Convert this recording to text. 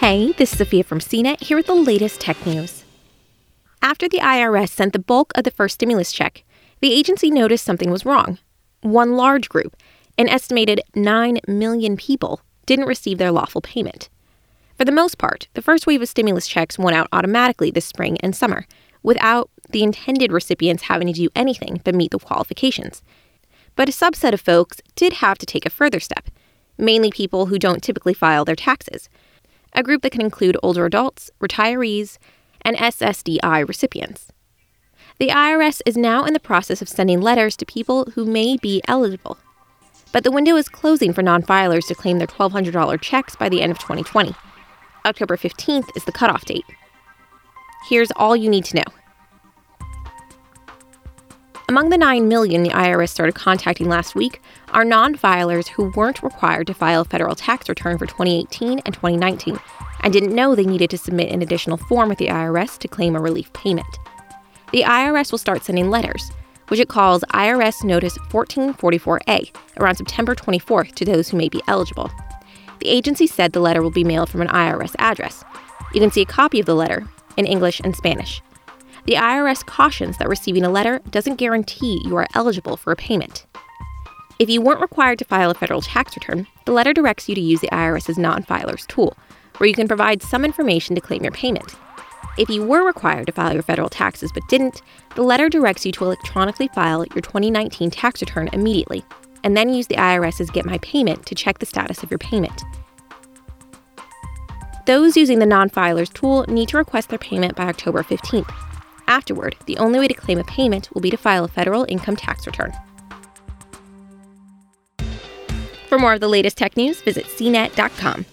Hey, this is Sophia from CNET here with the latest tech news. After the IRS sent the bulk of the first stimulus check, the agency noticed something was wrong. One large group, an estimated 9 million people, didn't receive their lawful payment. For the most part, the first wave of stimulus checks went out automatically this spring and summer, without the intended recipients having to do anything but meet the qualifications. But a subset of folks did have to take a further step, mainly people who don't typically file their taxes a group that can include older adults, retirees, and SSDI recipients. The IRS is now in the process of sending letters to people who may be eligible. But the window is closing for non filers to claim their $1,200 checks by the end of 2020. October 15th is the cutoff date. Here's all you need to know. Among the 9 million the IRS started contacting last week are non filers who weren't required to file a federal tax return for 2018 and 2019 and didn't know they needed to submit an additional form with the IRS to claim a relief payment. The IRS will start sending letters, which it calls IRS Notice 1444A, around September 24th to those who may be eligible. The agency said the letter will be mailed from an IRS address. You can see a copy of the letter in English and Spanish. The IRS cautions that receiving a letter doesn't guarantee you are eligible for a payment. If you weren't required to file a federal tax return, the letter directs you to use the IRS's non filers tool, where you can provide some information to claim your payment. If you were required to file your federal taxes but didn't, the letter directs you to electronically file your 2019 tax return immediately, and then use the IRS's Get My Payment to check the status of your payment. Those using the non filers tool need to request their payment by October 15th. Afterward, the only way to claim a payment will be to file a federal income tax return. For more of the latest tech news, visit cnet.com.